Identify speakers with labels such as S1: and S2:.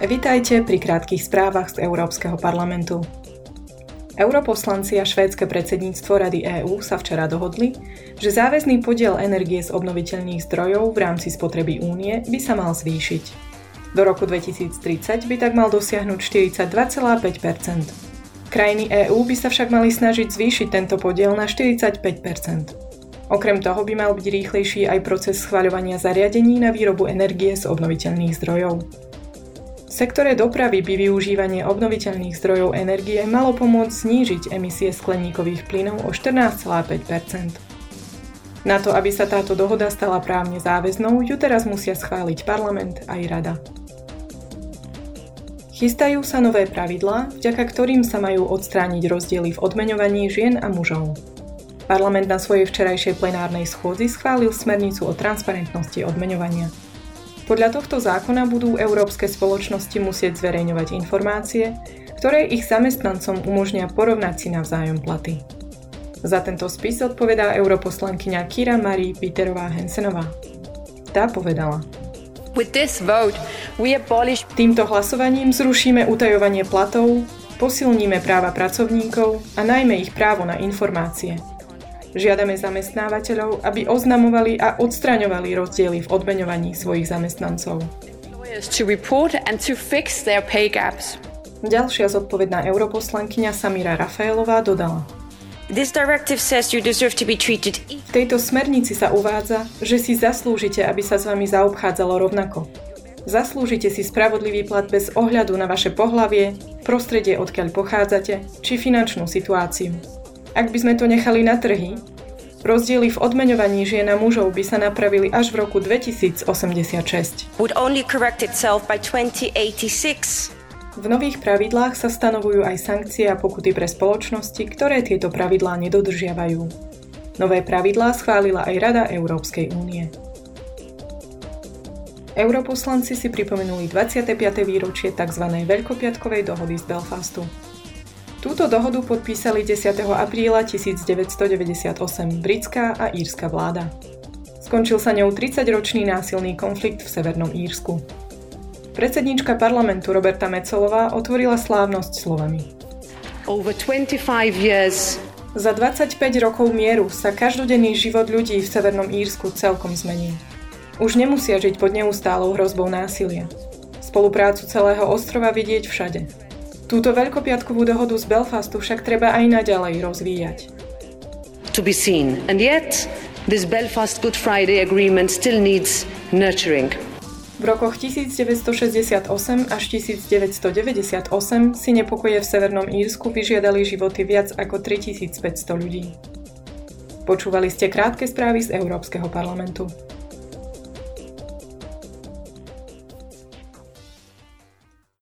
S1: Vitajte pri krátkých správach z Európskeho parlamentu. Europoslanci a švédske predsedníctvo Rady EÚ sa včera dohodli, že záväzný podiel energie z obnoviteľných zdrojov v rámci spotreby únie by sa mal zvýšiť. Do roku 2030 by tak mal dosiahnuť 42,5 Krajiny EÚ by sa však mali snažiť zvýšiť tento podiel na 45% Okrem toho by mal byť rýchlejší aj proces schvaľovania zariadení na výrobu energie z obnoviteľných zdrojov. V sektore dopravy by využívanie obnoviteľných zdrojov energie malo pomôcť znížiť emisie skleníkových plynov o 14,5% Na to, aby sa táto dohoda stala právne záväznou, ju teraz musia schváliť parlament aj rada. Chystajú sa nové pravidlá, vďaka ktorým sa majú odstrániť rozdiely v odmeňovaní žien a mužov. Parlament na svojej včerajšej plenárnej schôdzi schválil smernicu o transparentnosti odmeňovania. Podľa tohto zákona budú európske spoločnosti musieť zverejňovať informácie, ktoré ich zamestnancom umožnia porovnať si navzájom platy. Za tento spis odpovedá europoslankyňa Kira Marie Peterová Hensenová. Tá povedala. Týmto hlasovaním zrušíme utajovanie platov, posilníme práva pracovníkov a najmä ich právo na informácie – Žiadame zamestnávateľov, aby oznamovali a odstraňovali rozdiely v odmeňovaní svojich zamestnancov. Ďalšia zodpovedná europoslankyňa Samira Rafaelová dodala. V tejto smernici sa uvádza, že si zaslúžite, aby sa s vami zaobchádzalo rovnako. Zaslúžite si spravodlivý plat bez ohľadu na vaše pohlavie, prostredie, odkiaľ pochádzate, či finančnú situáciu. Ak by sme to nechali na trhy, rozdiely v odmeňovaní žien a mužov by sa napravili až v roku 2086. Would only correct itself by 2086. V nových pravidlách sa stanovujú aj sankcie a pokuty pre spoločnosti, ktoré tieto pravidlá nedodržiavajú. Nové pravidlá schválila aj Rada Európskej únie. Europoslanci si pripomenuli 25. výročie tzv. Veľkopiatkovej dohody z Belfastu. Túto dohodu podpísali 10. apríla 1998 britská a írska vláda. Skončil sa ňou 30-ročný násilný konflikt v Severnom Írsku. Predsednička parlamentu Roberta Mecolová otvorila slávnosť slovami. Over 25 years za 25 rokov mieru sa každodenný život ľudí v Severnom Írsku celkom zmenil. Už nemusia žiť pod neustálou hrozbou násilia. Spoluprácu celého ostrova vidieť všade. Túto veľkopiatkovú dohodu z Belfastu však treba aj naďalej rozvíjať. To be seen. And yet, this Belfast Good Friday agreement still needs nurturing. V rokoch 1968 až 1998 si nepokoje v Severnom Írsku vyžiadali životy viac ako 3500 ľudí. Počúvali ste krátke správy z Európskeho parlamentu.